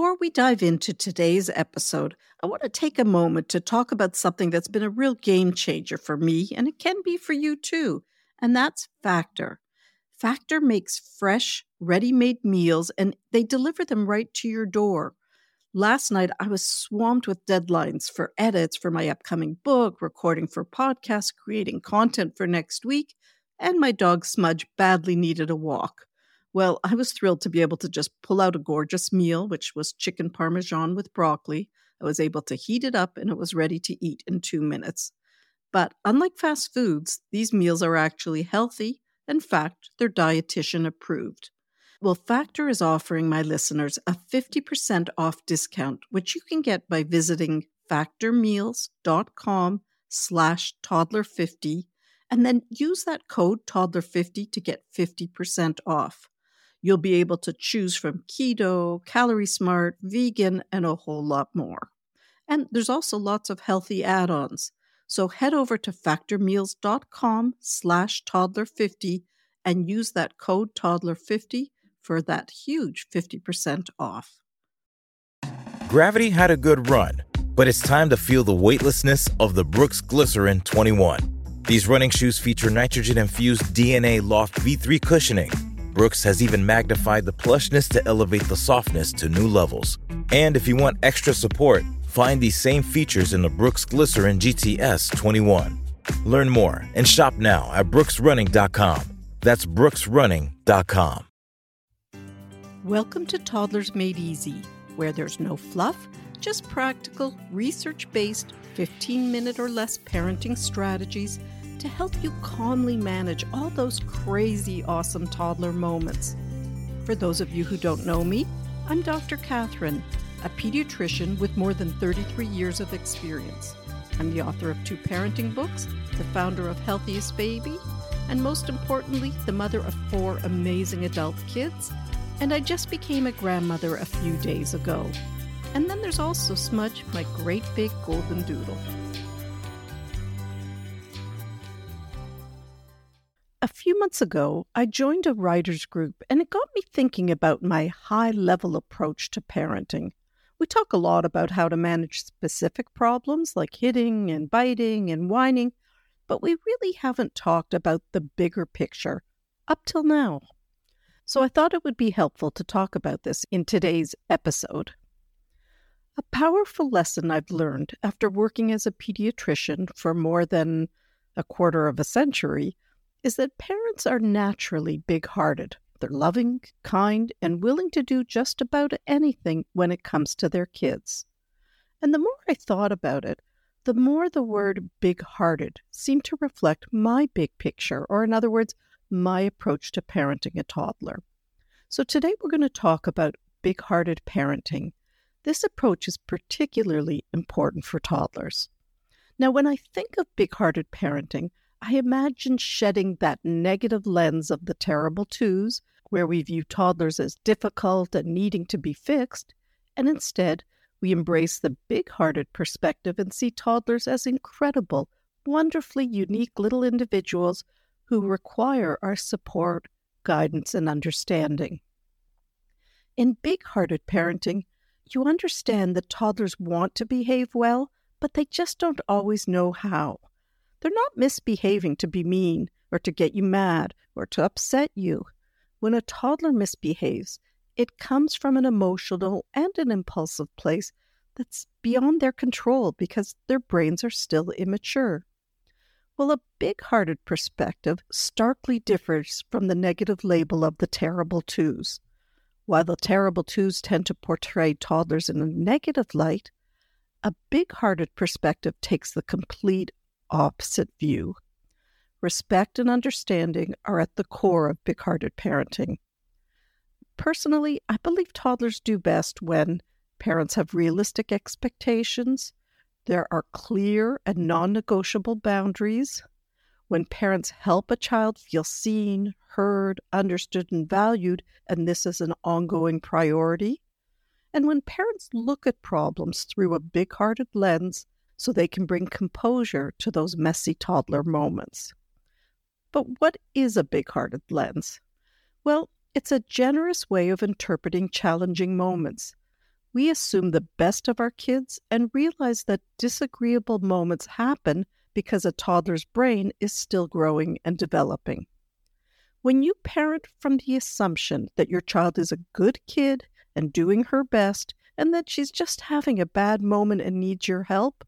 Before we dive into today's episode, I want to take a moment to talk about something that's been a real game changer for me, and it can be for you too, and that's Factor. Factor makes fresh, ready made meals and they deliver them right to your door. Last night, I was swamped with deadlines for edits for my upcoming book, recording for podcasts, creating content for next week, and my dog Smudge badly needed a walk. Well, I was thrilled to be able to just pull out a gorgeous meal, which was chicken parmesan with broccoli. I was able to heat it up and it was ready to eat in two minutes. But unlike fast foods, these meals are actually healthy. In fact, they're dietitian approved. Well, Factor is offering my listeners a 50% off discount, which you can get by visiting factormeals.com slash toddler50 and then use that code toddler50 to get 50% off. You'll be able to choose from keto, calorie smart, vegan, and a whole lot more. And there's also lots of healthy add-ons. So head over to factormeals.com slash toddler50 and use that code toddler50 for that huge 50% off. Gravity had a good run, but it's time to feel the weightlessness of the Brooks Glycerin 21. These running shoes feature nitrogen infused DNA Loft V3 cushioning Brooks has even magnified the plushness to elevate the softness to new levels. And if you want extra support, find these same features in the Brooks Glycerin GTS 21. Learn more and shop now at brooksrunning.com. That's brooksrunning.com. Welcome to Toddlers Made Easy, where there's no fluff, just practical, research based, 15 minute or less parenting strategies to help you calmly manage all those crazy, awesome toddler moments. For those of you who don't know me, I'm Dr. Cathryn, a pediatrician with more than 33 years of experience. I'm the author of two parenting books, the founder of Healthiest Baby, and most importantly, the mother of four amazing adult kids. And I just became a grandmother a few days ago. And then there's also Smudge, my great big golden doodle. A few months ago, I joined a writers group and it got me thinking about my high level approach to parenting. We talk a lot about how to manage specific problems like hitting and biting and whining, but we really haven't talked about the bigger picture up till now. So I thought it would be helpful to talk about this in today's episode. A powerful lesson I've learned after working as a pediatrician for more than a quarter of a century is that parents are naturally big hearted. They're loving, kind, and willing to do just about anything when it comes to their kids. And the more I thought about it, the more the word big hearted seemed to reflect my big picture, or in other words, my approach to parenting a toddler. So today we're going to talk about big hearted parenting. This approach is particularly important for toddlers. Now, when I think of big hearted parenting, I imagine shedding that negative lens of the terrible twos, where we view toddlers as difficult and needing to be fixed, and instead we embrace the big hearted perspective and see toddlers as incredible, wonderfully unique little individuals who require our support, guidance, and understanding. In big hearted parenting, you understand that toddlers want to behave well, but they just don't always know how. They're not misbehaving to be mean or to get you mad or to upset you. When a toddler misbehaves, it comes from an emotional and an impulsive place that's beyond their control because their brains are still immature. Well, a big hearted perspective starkly differs from the negative label of the terrible twos. While the terrible twos tend to portray toddlers in a negative light, a big hearted perspective takes the complete opposite view. Respect and understanding are at the core of big hearted parenting. Personally, I believe toddlers do best when parents have realistic expectations, there are clear and non negotiable boundaries, when parents help a child feel seen, heard, understood, and valued, and this is an ongoing priority, and when parents look at problems through a big hearted lens so they can bring composure to those messy toddler moments. But what is a big hearted lens? Well, it's a generous way of interpreting challenging moments. we assume the best of our kids and realize that disagreeable moments happen because a toddler's brain is still growing and developing. When you parent from the assumption that your child is a good kid and doing her best and that she's just having a bad moment and needs your help,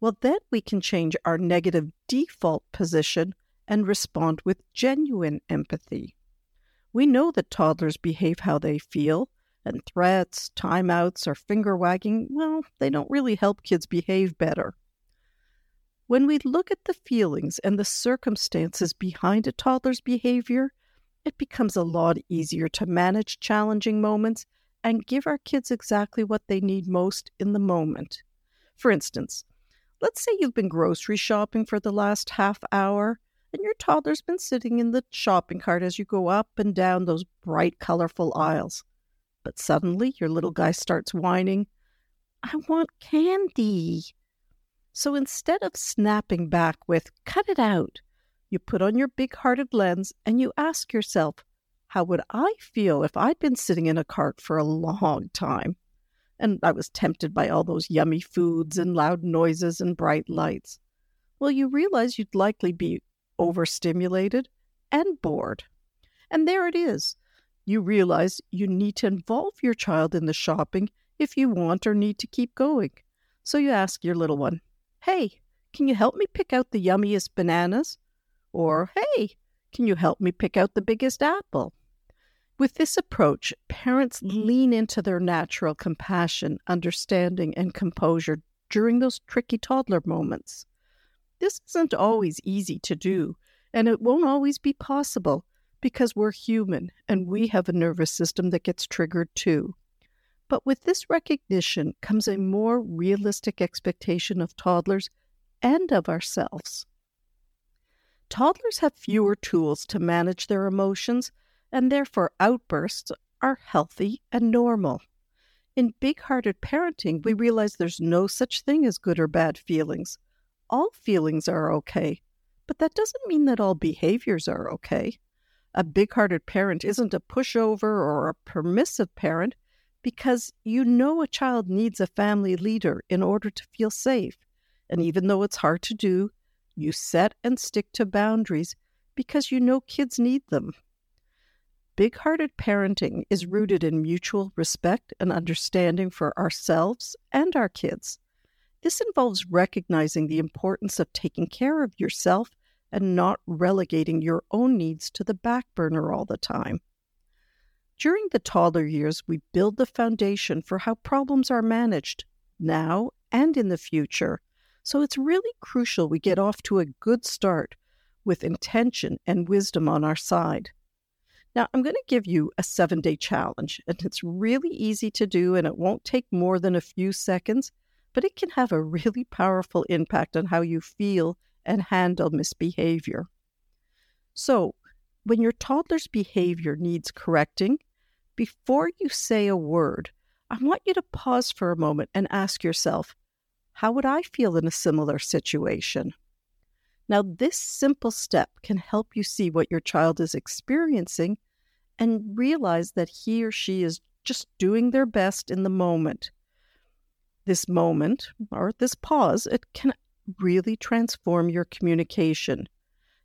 well, then we can change our negative default position and respond with genuine empathy. We know that toddlers behave how they feel, and threats, timeouts, or finger wagging, well, they don't really help kids behave better. When we look at the feelings and the circumstances behind a toddler's behavior, it becomes a lot easier to manage challenging moments and give our kids exactly what they need most in the moment. For instance, let's say you've been grocery shopping for the last half hour and your toddler's been sitting in the shopping cart as you go up and down those bright, colorful aisles. But suddenly your little guy starts whining, I want candy. So instead of snapping back with, cut it out, you put on your big hearted lens and you ask yourself, how would I feel if I'd been sitting in a cart for a long time? And I was tempted by all those yummy foods and loud noises and bright lights. Well, you realize you'd likely be overstimulated and bored. And there it is you realize you need to involve your child in the shopping if you want or need to keep going. So you ask your little one, Hey, can you help me pick out the yummiest bananas? Or, Hey, can you help me pick out the biggest apple? With this approach, parents mm-hmm. lean into their natural compassion, understanding, and composure during those tricky toddler moments. This isn't always easy to do, mm-hmm. and it won't always be possible because we're human and we have a nervous system that gets triggered too. But with this recognition comes a more realistic expectation of toddlers and of ourselves. Toddlers have fewer tools to manage their emotions, and therefore outbursts are healthy and normal. In big hearted parenting, we realize there's no such thing as good or bad feelings. All feelings are okay, but that doesn't mean that all behaviors are okay. A big hearted parent isn't a pushover or a permissive parent because you know a child needs a family leader in order to feel safe. And even though it's hard to do, you set and stick to boundaries because you know kids need them. Big hearted parenting is rooted in mutual respect and understanding for ourselves and our kids. This involves recognizing the importance of taking care of yourself and not relegating your own needs to the back burner all the time. During the toddler years, we build the foundation for how problems are managed now and in the future. So it's really crucial we get off to a good start with intention and wisdom on our side. Now, I'm going to give you a seven day challenge, and it's really easy to do, and it won't take more than a few seconds, but it can have a really powerful impact on how you feel and handle misbehavior. So, when your toddler's behavior needs correcting, before you say a word, I want you to pause for a moment and ask yourself, how would I feel in a similar situation? Now, this simple step can help you see what your child is experiencing and realize that he or she is just doing their best in the moment. This moment, or this pause, it can really transform your communication.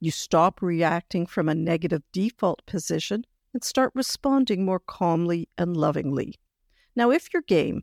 You stop reacting from a negative default position and start responding more calmly and lovingly. Now, if you're game,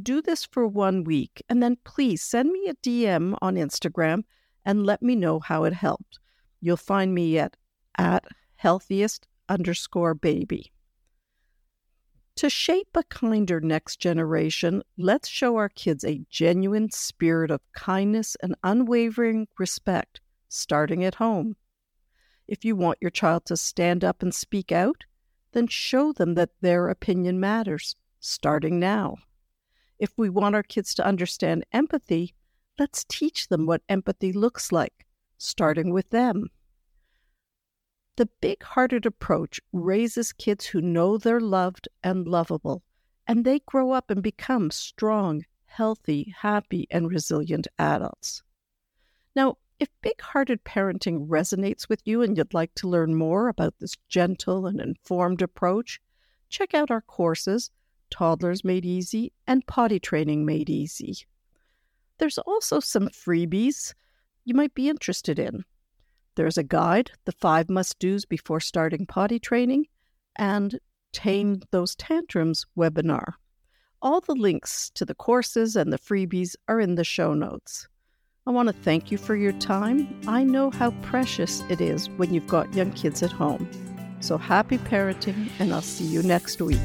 do this for one week and then please send me a DM on Instagram and let me know how it helped. You'll find me at at healthiest underscore baby. To shape a kinder next generation, let's show our kids a genuine spirit of kindness and unwavering respect, starting at home. If you want your child to stand up and speak out, then show them that their opinion matters, starting now. If we want our kids to understand empathy, let's teach them what empathy looks like, starting with them. The big hearted approach raises kids who know they're loved and lovable, and they grow up and become strong, healthy, happy, and resilient adults. Now, if big hearted parenting resonates with you and you'd like to learn more about this gentle and informed approach, check out our courses Toddlers Made Easy, and Potty Training Made Easy. There's also some freebies you might be interested in. There's a guide, The Five Must Do's Before Starting Potty Training, and Tame Those Tantrums webinar. All the links to the courses and the freebies are in the show notes. I want to thank you for your time. I know how precious it is when you've got young kids at home. So happy parenting, and I'll see you next week.